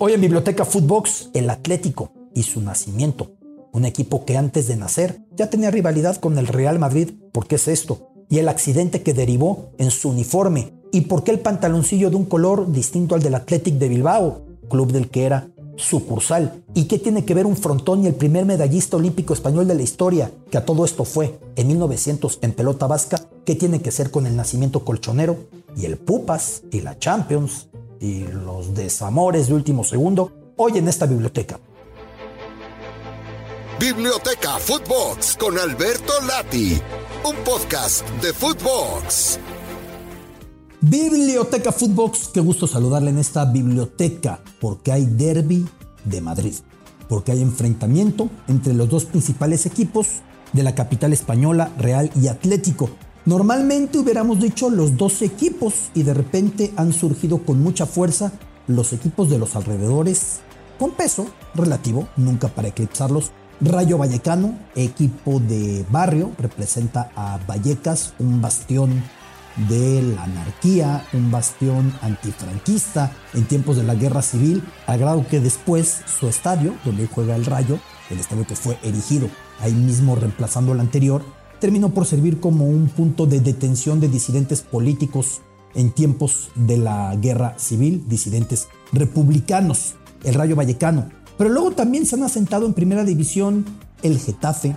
Hoy en Biblioteca Footbox, el Atlético y su nacimiento. Un equipo que antes de nacer ya tenía rivalidad con el Real Madrid. ¿Por qué es esto? Y el accidente que derivó en su uniforme. ¿Y por qué el pantaloncillo de un color distinto al del Athletic de Bilbao, club del que era sucursal. ¿Y qué tiene que ver un frontón y el primer medallista olímpico español de la historia, que a todo esto fue en 1900 en pelota vasca? ¿Qué tiene que ser con el nacimiento colchonero? Y el Pupas, y la Champions, y los desamores de último segundo, hoy en esta biblioteca. Biblioteca Footbox con Alberto Lati, un podcast de Footbox. Biblioteca Footbox, qué gusto saludarle en esta biblioteca, porque hay derby de Madrid, porque hay enfrentamiento entre los dos principales equipos de la capital española, Real y Atlético. Normalmente hubiéramos dicho los dos equipos y de repente han surgido con mucha fuerza los equipos de los alrededores, con peso relativo, nunca para eclipsarlos. Rayo Vallecano, equipo de barrio, representa a Vallecas, un bastión de la anarquía, un bastión antifranquista en tiempos de la guerra civil, al grado que después su estadio, donde juega el Rayo, el estadio que fue erigido ahí mismo reemplazando el anterior, terminó por servir como un punto de detención de disidentes políticos en tiempos de la guerra civil, disidentes republicanos, el Rayo Vallecano. Pero luego también se han asentado en primera división el Getafe,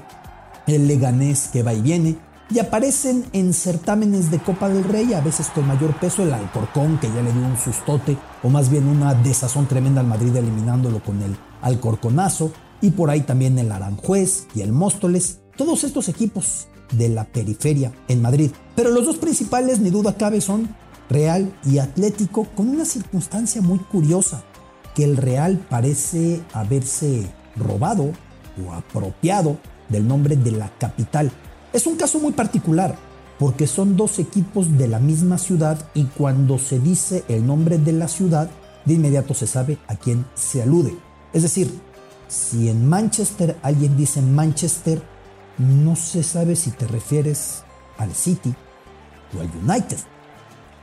el Leganés que va y viene, y aparecen en certámenes de Copa del Rey, a veces con mayor peso el Alcorcón, que ya le dio un sustote, o más bien una desazón tremenda al Madrid eliminándolo con el Alcorconazo, y por ahí también el Aranjuez y el Móstoles, todos estos equipos de la periferia en Madrid. Pero los dos principales, ni duda cabe, son Real y Atlético, con una circunstancia muy curiosa, que el Real parece haberse robado o apropiado del nombre de la capital es un caso muy particular porque son dos equipos de la misma ciudad y cuando se dice el nombre de la ciudad, de inmediato se sabe a quién se alude. Es decir, si en Manchester alguien dice Manchester, no se sabe si te refieres al City o al United.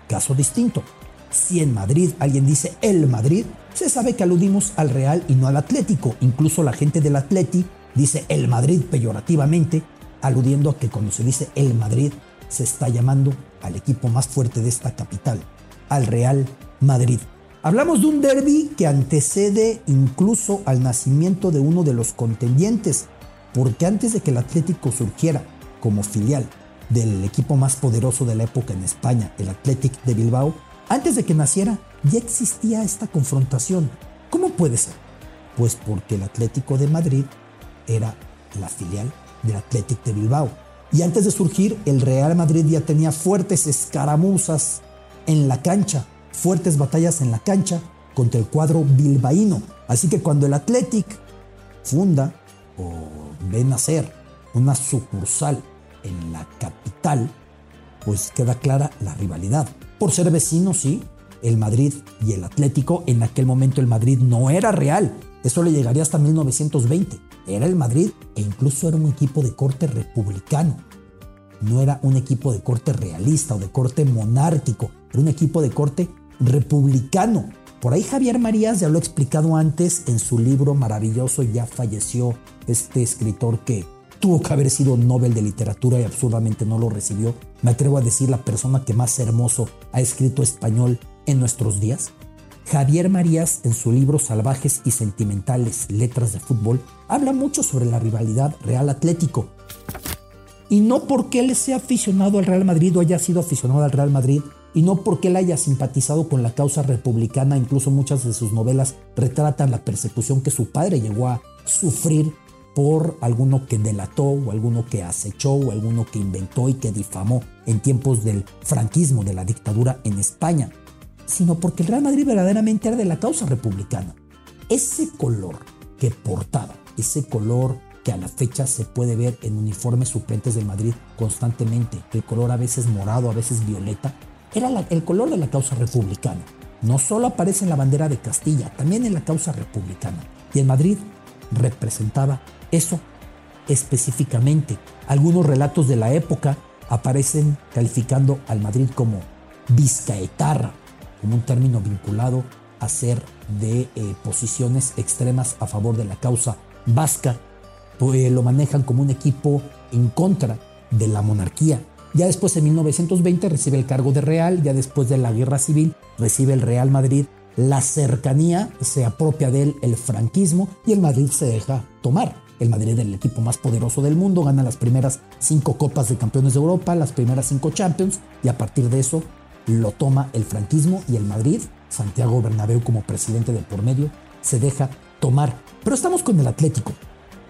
Caso distinto. Si en Madrid alguien dice el Madrid, se sabe que aludimos al Real y no al Atlético. Incluso la gente del Atleti dice el Madrid peyorativamente aludiendo a que cuando se dice el Madrid se está llamando al equipo más fuerte de esta capital, al Real Madrid. Hablamos de un derby que antecede incluso al nacimiento de uno de los contendientes, porque antes de que el Atlético surgiera como filial del equipo más poderoso de la época en España, el Athletic de Bilbao, antes de que naciera ya existía esta confrontación. ¿Cómo puede ser? Pues porque el Atlético de Madrid era la filial del Athletic de Bilbao. Y antes de surgir, el Real Madrid ya tenía fuertes escaramuzas en la cancha, fuertes batallas en la cancha contra el cuadro bilbaíno. Así que cuando el Athletic funda o ve nacer una sucursal en la capital, pues queda clara la rivalidad. Por ser vecinos, sí, el Madrid y el Atlético, en aquel momento el Madrid no era real, eso le llegaría hasta 1920 era el Madrid e incluso era un equipo de corte republicano. No era un equipo de corte realista o de corte monárquico, era un equipo de corte republicano. Por ahí Javier Marías ya lo ha explicado antes en su libro maravilloso, ya falleció este escritor que tuvo que haber sido Nobel de Literatura y absurdamente no lo recibió. Me atrevo a decir la persona que más hermoso ha escrito español en nuestros días. Javier Marías, en su libro Salvajes y Sentimentales, Letras de Fútbol, habla mucho sobre la rivalidad Real Atlético. Y no porque él sea aficionado al Real Madrid o haya sido aficionado al Real Madrid, y no porque él haya simpatizado con la causa republicana, incluso muchas de sus novelas retratan la persecución que su padre llegó a sufrir por alguno que delató o alguno que acechó o alguno que inventó y que difamó en tiempos del franquismo, de la dictadura en España sino porque el Real Madrid verdaderamente era de la causa republicana. Ese color que portaba, ese color que a la fecha se puede ver en uniformes suplentes del Madrid constantemente, el color a veces morado, a veces violeta, era el color de la causa republicana. No solo aparece en la bandera de Castilla, también en la causa republicana. Y el Madrid representaba eso específicamente. Algunos relatos de la época aparecen calificando al Madrid como Vizcaetarra, como un término vinculado hacer de eh, posiciones extremas a favor de la causa vasca. Pues lo manejan como un equipo en contra de la monarquía. Ya después en 1920 recibe el cargo de Real, ya después de la guerra civil recibe el Real Madrid. La cercanía se apropia de él el franquismo y el Madrid se deja tomar. El Madrid es el equipo más poderoso del mundo, gana las primeras cinco copas de campeones de Europa, las primeras cinco Champions y a partir de eso lo toma el franquismo y el Madrid, Santiago Bernabéu como presidente de por medio, se deja tomar. Pero estamos con el Atlético.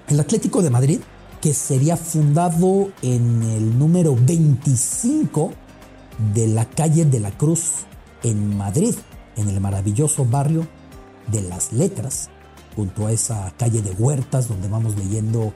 El Atlético de Madrid, que sería fundado en el número 25 de la calle de la Cruz en Madrid, en el maravilloso barrio de las letras, junto a esa calle de huertas donde vamos leyendo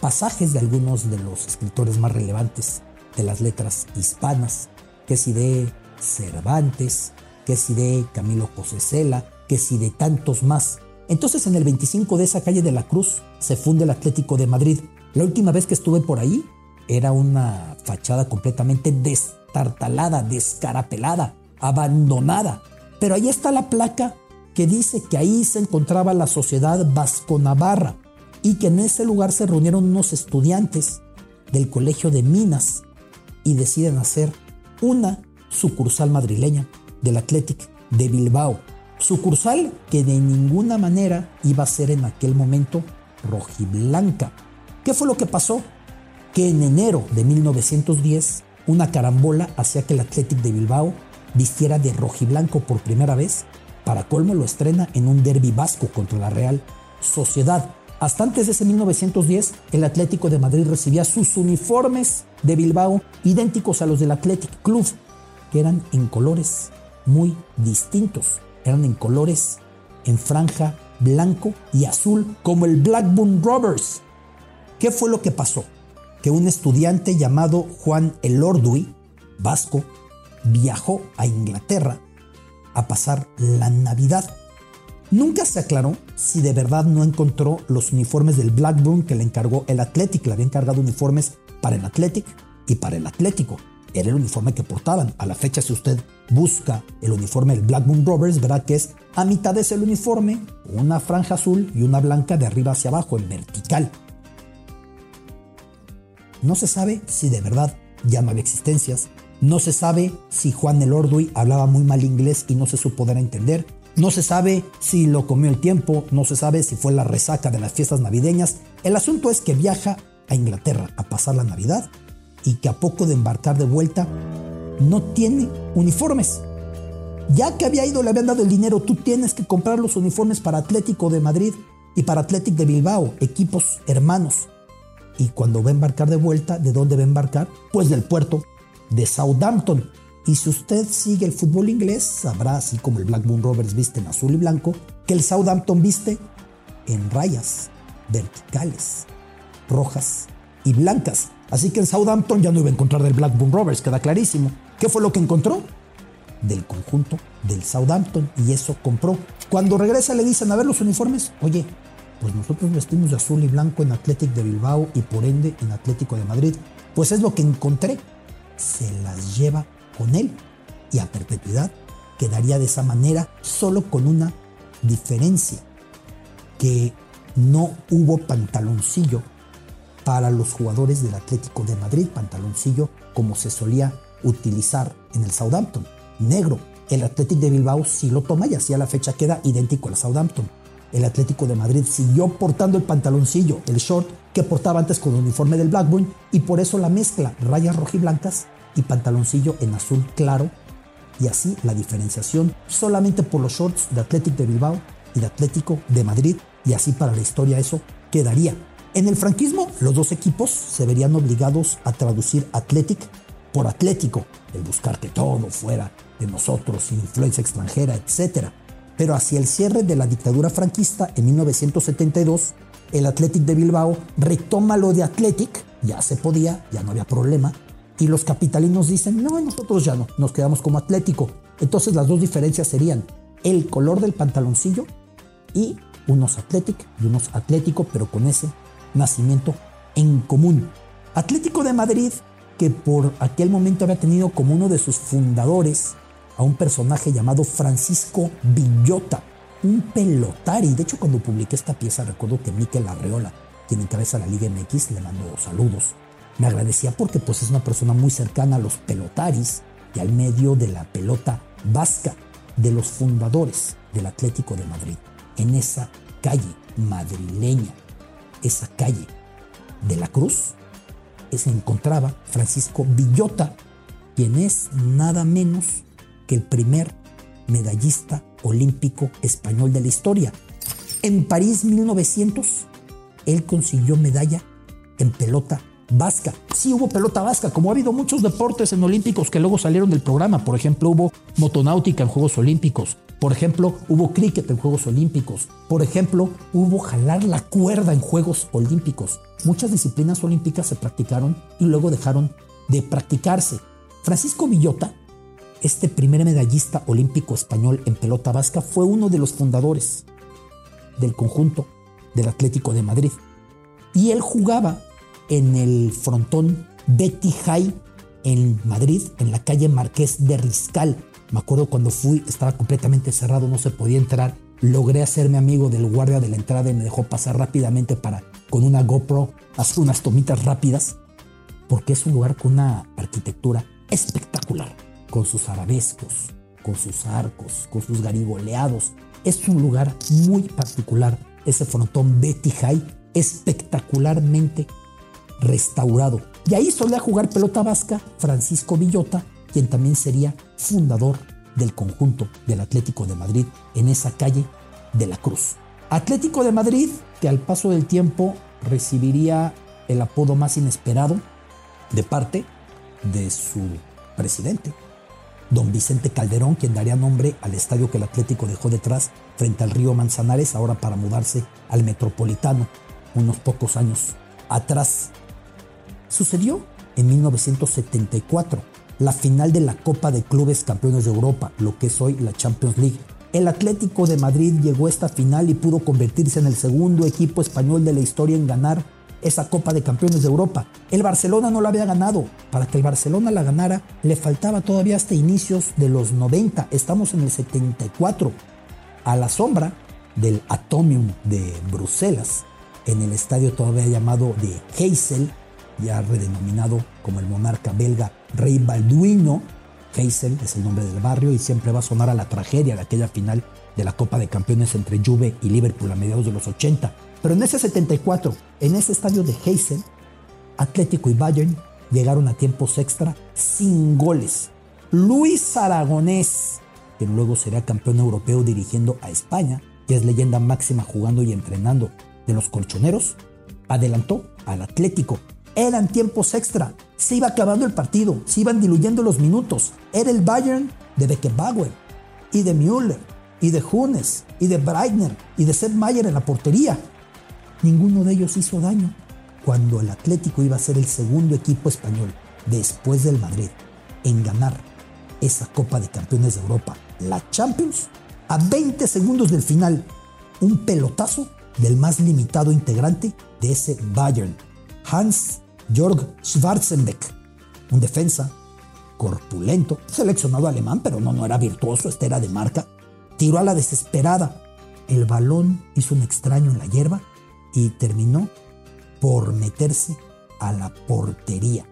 pasajes de algunos de los escritores más relevantes de las letras hispanas que si de Cervantes, que si de Camilo José Cela, que si de tantos más. Entonces en el 25 de esa calle de la Cruz se funde el Atlético de Madrid. La última vez que estuve por ahí era una fachada completamente destartalada, descarapelada, abandonada. Pero ahí está la placa que dice que ahí se encontraba la sociedad vasco-navarra y que en ese lugar se reunieron unos estudiantes del Colegio de Minas y deciden hacer una sucursal madrileña del Athletic de Bilbao. Sucursal que de ninguna manera iba a ser en aquel momento rojiblanca. ¿Qué fue lo que pasó? Que en enero de 1910 una carambola hacía que el Athletic de Bilbao vistiera de rojiblanco por primera vez. Para colmo lo estrena en un derby vasco contra la Real Sociedad. Hasta antes de ese 1910, el Atlético de Madrid recibía sus uniformes de Bilbao idénticos a los del Athletic Club, que eran en colores muy distintos. Eran en colores en franja blanco y azul, como el Blackburn Rovers. ¿Qué fue lo que pasó? Que un estudiante llamado Juan Elorduy, vasco, viajó a Inglaterra a pasar la Navidad Nunca se aclaró si de verdad no encontró los uniformes del Blackburn que le encargó el Athletic. Le había encargado uniformes para el Athletic y para el Atlético. Era el uniforme que portaban. A la fecha, si usted busca el uniforme del Blackburn Rovers, verá que es a mitad de ese uniforme, una franja azul y una blanca de arriba hacia abajo, en vertical. No se sabe si de verdad ya no había existencias. No se sabe si Juan el Orduy hablaba muy mal inglés y no se supo dar entender. No se sabe si lo comió el tiempo, no se sabe si fue la resaca de las fiestas navideñas. El asunto es que viaja a Inglaterra a pasar la Navidad y que a poco de embarcar de vuelta no tiene uniformes. Ya que había ido, le habían dado el dinero, tú tienes que comprar los uniformes para Atlético de Madrid y para Atlético de Bilbao, equipos hermanos. Y cuando va a embarcar de vuelta, ¿de dónde va a embarcar? Pues del puerto de Southampton. Y si usted sigue el fútbol inglés, sabrá, así como el Blackburn Rovers viste en azul y blanco, que el Southampton viste en rayas verticales, rojas y blancas. Así que en Southampton ya no iba a encontrar del Blackburn Rovers, queda clarísimo. ¿Qué fue lo que encontró? Del conjunto del Southampton y eso compró. Cuando regresa le dicen a ver los uniformes, oye, pues nosotros vestimos de azul y blanco en Athletic de Bilbao y por ende en Atlético de Madrid. Pues es lo que encontré. Se las lleva con él y a perpetuidad quedaría de esa manera solo con una diferencia, que no hubo pantaloncillo para los jugadores del Atlético de Madrid, pantaloncillo como se solía utilizar en el Southampton, negro. El Atlético de Bilbao sí lo toma y así a la fecha queda idéntico al Southampton. El Atlético de Madrid siguió portando el pantaloncillo, el short que portaba antes con el uniforme del Blackburn y por eso la mezcla rayas rojiblancas y pantaloncillo en azul claro y así la diferenciación solamente por los shorts de Atlético de Bilbao y de Atlético de Madrid y así para la historia eso quedaría. En el franquismo los dos equipos se verían obligados a traducir Athletic por Atlético, el buscar que todo fuera de nosotros, influencia extranjera, etc. Pero hacia el cierre de la dictadura franquista en 1972, el Athletic de Bilbao retoma lo de Athletic, ya se podía, ya no había problema, y los capitalinos dicen, no, nosotros ya no, nos quedamos como Atlético. Entonces las dos diferencias serían el color del pantaloncillo y unos Athletic y unos Atlético, pero con ese nacimiento en común. Atlético de Madrid, que por aquel momento había tenido como uno de sus fundadores a un personaje llamado Francisco Villota, un pelotari. De hecho, cuando publiqué esta pieza, recuerdo que Miquel Arreola, quien encabeza la Liga MX, le mandó saludos. Me agradecía porque pues, es una persona muy cercana a los pelotaris y al medio de la pelota vasca, de los fundadores del Atlético de Madrid. En esa calle madrileña, esa calle de la Cruz, se encontraba Francisco Villota, quien es nada menos que el primer medallista olímpico español de la historia. En París 1900, él consiguió medalla en pelota vasca. Sí hubo pelota vasca, como ha habido muchos deportes en olímpicos que luego salieron del programa. Por ejemplo, hubo motonáutica en Juegos Olímpicos. Por ejemplo, hubo cricket en Juegos Olímpicos. Por ejemplo, hubo jalar la cuerda en Juegos Olímpicos. Muchas disciplinas olímpicas se practicaron y luego dejaron de practicarse. Francisco Villota, este primer medallista olímpico español en pelota vasca, fue uno de los fundadores del conjunto del Atlético de Madrid. Y él jugaba en el frontón Betty High en Madrid, en la calle Marqués de Riscal. Me acuerdo cuando fui, estaba completamente cerrado, no se podía entrar. Logré hacerme amigo del guardia de la entrada y me dejó pasar rápidamente para, con una GoPro, hacer unas tomitas rápidas, porque es un lugar con una arquitectura espectacular, con sus arabescos, con sus arcos, con sus garigoleados. Es un lugar muy particular, ese frontón Betty High, espectacularmente restaurado. Y ahí solía jugar pelota vasca Francisco Villota, quien también sería fundador del conjunto del Atlético de Madrid en esa calle de la Cruz. Atlético de Madrid que al paso del tiempo recibiría el apodo más inesperado de parte de su presidente, don Vicente Calderón, quien daría nombre al estadio que el Atlético dejó detrás frente al río Manzanares, ahora para mudarse al Metropolitano unos pocos años atrás. Sucedió en 1974, la final de la Copa de Clubes Campeones de Europa, lo que es hoy la Champions League. El Atlético de Madrid llegó a esta final y pudo convertirse en el segundo equipo español de la historia en ganar esa Copa de Campeones de Europa. El Barcelona no la había ganado. Para que el Barcelona la ganara le faltaba todavía hasta inicios de los 90. Estamos en el 74. A la sombra del Atomium de Bruselas, en el estadio todavía llamado de Heysel, ya redenominado como el monarca belga Rey Balduino. Heysel es el nombre del barrio y siempre va a sonar a la tragedia de aquella final de la Copa de Campeones entre Juve y Liverpool a mediados de los 80. Pero en ese 74, en ese estadio de Heysel, Atlético y Bayern llegaron a tiempos extra sin goles. Luis Aragonés, que luego será campeón europeo dirigiendo a España, y es leyenda máxima jugando y entrenando de los colchoneros, adelantó al Atlético eran tiempos extra. Se iba acabando el partido, se iban diluyendo los minutos. Era el Bayern de Beckenbauer y de Müller y de Hunes y de Breitner y de Sepp Mayer en la portería. Ninguno de ellos hizo daño cuando el Atlético iba a ser el segundo equipo español después del Madrid en ganar esa Copa de Campeones de Europa, la Champions, a 20 segundos del final. Un pelotazo del más limitado integrante de ese Bayern, Hans Jörg Schwarzenbeck, un defensa corpulento, seleccionado alemán, pero no, no era virtuoso, este era de marca, tiró a la desesperada. El balón hizo un extraño en la hierba y terminó por meterse a la portería.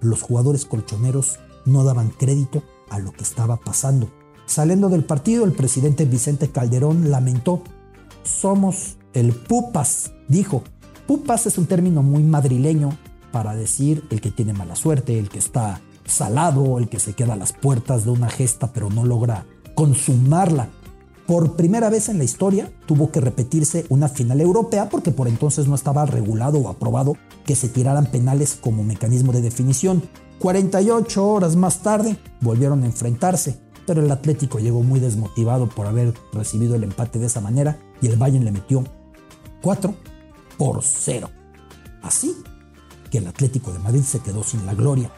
Los jugadores colchoneros no daban crédito a lo que estaba pasando. Saliendo del partido, el presidente Vicente Calderón lamentó, somos el pupas, dijo. Pupas es un término muy madrileño para decir el que tiene mala suerte, el que está salado, el que se queda a las puertas de una gesta pero no logra consumarla. Por primera vez en la historia tuvo que repetirse una final europea porque por entonces no estaba regulado o aprobado que se tiraran penales como mecanismo de definición. 48 horas más tarde volvieron a enfrentarse, pero el Atlético llegó muy desmotivado por haber recibido el empate de esa manera y el Bayern le metió 4 por 0. Así que el Atlético de Madrid se quedó sin la gloria.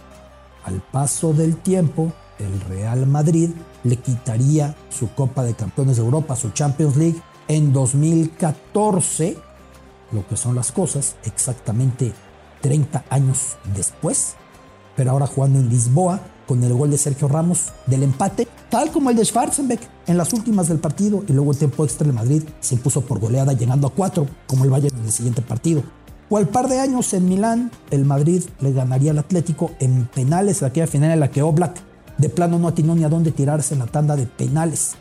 Al paso del tiempo, el Real Madrid le quitaría su Copa de Campeones de Europa, su Champions League, en 2014, lo que son las cosas, exactamente 30 años después, pero ahora jugando en Lisboa con el gol de Sergio Ramos del empate, tal como el de Schwarzenbeck en las últimas del partido y luego el tiempo extra de Madrid se impuso por goleada llegando a cuatro, como el Bayern en el siguiente partido. O al par de años en Milán, el Madrid le ganaría al Atlético en penales, aquella final en la que Oblak de plano no atinó ni a dónde tirarse en la tanda de penales.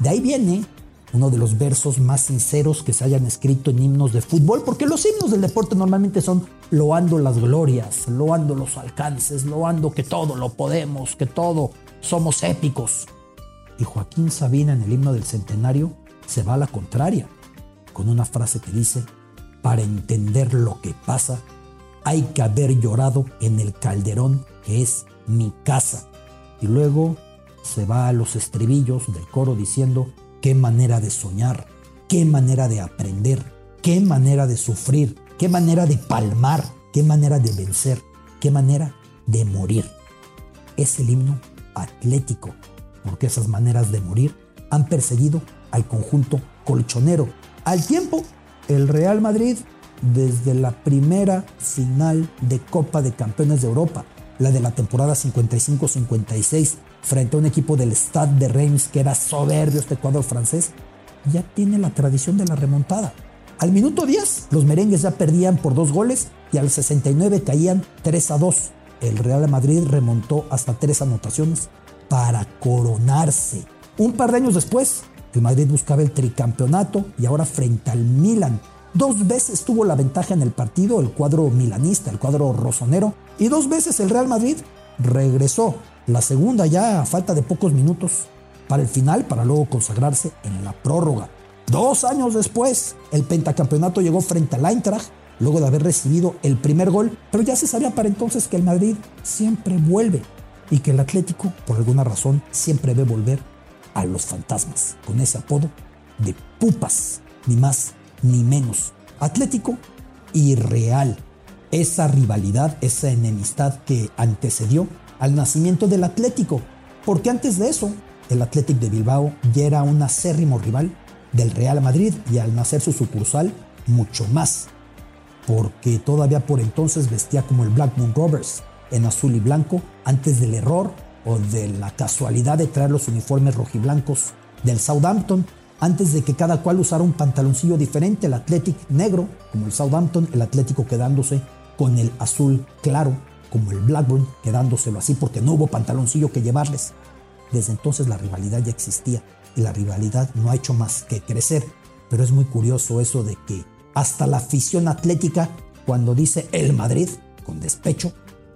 De ahí viene uno de los versos más sinceros que se hayan escrito en himnos de fútbol, porque los himnos del deporte normalmente son loando las glorias, loando los alcances, loando que todo lo podemos, que todo somos épicos. Y Joaquín Sabina en el himno del centenario se va a la contraria, con una frase que dice, para entender lo que pasa, hay que haber llorado en el calderón que es mi casa. Y luego se va a los estribillos del coro diciendo, qué manera de soñar, qué manera de aprender, qué manera de sufrir, qué manera de palmar, qué manera de vencer, qué manera de morir. Es el himno atlético, porque esas maneras de morir han perseguido al conjunto colchonero, al tiempo el Real Madrid desde la primera final de Copa de Campeones de Europa, la de la temporada 55-56, frente a un equipo del Stade de Reims que era soberbio este cuadro francés, ya tiene la tradición de la remontada. Al minuto 10, los merengues ya perdían por dos goles y al 69 caían 3 a 2. El Real Madrid remontó hasta tres anotaciones para coronarse. Un par de años después, el Madrid buscaba el tricampeonato y ahora frente al Milan. Dos veces tuvo la ventaja en el partido el cuadro milanista, el cuadro rosonero, y dos veces el Real Madrid regresó. La segunda ya a falta de pocos minutos para el final, para luego consagrarse en la prórroga. Dos años después, el pentacampeonato llegó frente al Eintracht, luego de haber recibido el primer gol, pero ya se sabía para entonces que el Madrid siempre vuelve y que el Atlético, por alguna razón, siempre ve volver a los fantasmas, con ese apodo de pupas, ni más ni menos. Atlético y Real. Esa rivalidad, esa enemistad que antecedió al nacimiento del Atlético, porque antes de eso, el Atlético de Bilbao ya era un acérrimo rival del Real Madrid y al nacer su sucursal, mucho más, porque todavía por entonces vestía como el Black Moon Rovers, en azul y blanco, antes del error o de la casualidad de traer los uniformes rojiblancos del Southampton antes de que cada cual usara un pantaloncillo diferente, el Athletic negro como el Southampton, el Atlético quedándose con el azul claro como el Blackburn, quedándoselo así porque no hubo pantaloncillo que llevarles. Desde entonces la rivalidad ya existía y la rivalidad no ha hecho más que crecer, pero es muy curioso eso de que hasta la afición atlética, cuando dice el Madrid, con despecho,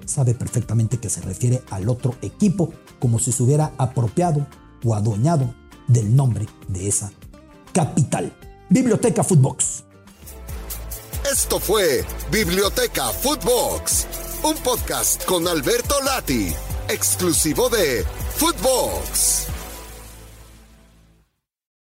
sabe perfectamente que se refiere al otro equipo, como si se hubiera apropiado o adueñado del nombre de esa capital. Biblioteca Footbox. Esto fue Biblioteca Footbox, un podcast con Alberto Lati, exclusivo de Footbox.